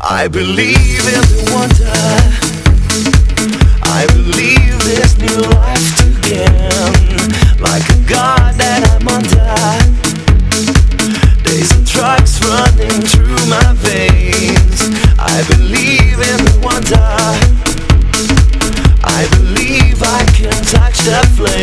I believe in the wonder. I believe this new life to gain. Like a god that I'm under. Days and trucks running through my veins. I believe in the wonder. I believe I can touch the flame.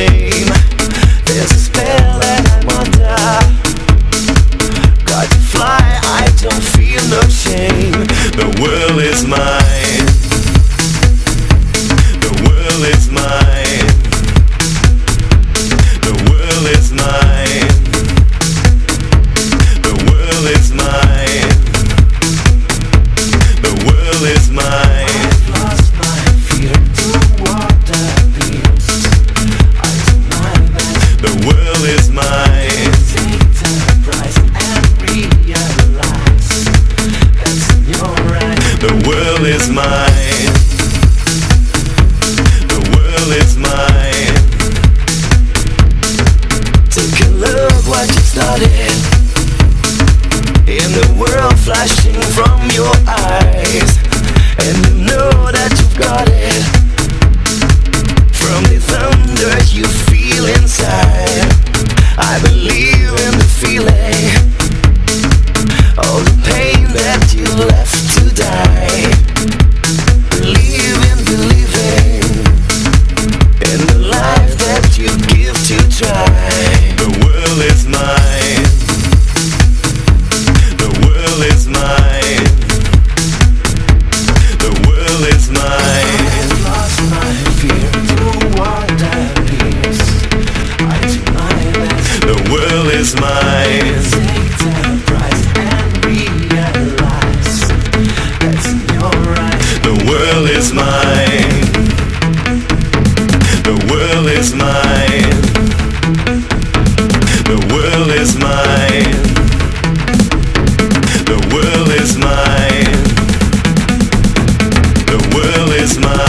The world is mine. The world is mine. Take a look what you started. In the world flashing from your eyes is mine. The world is mine. The world is mine. The world is mine. The world is mine.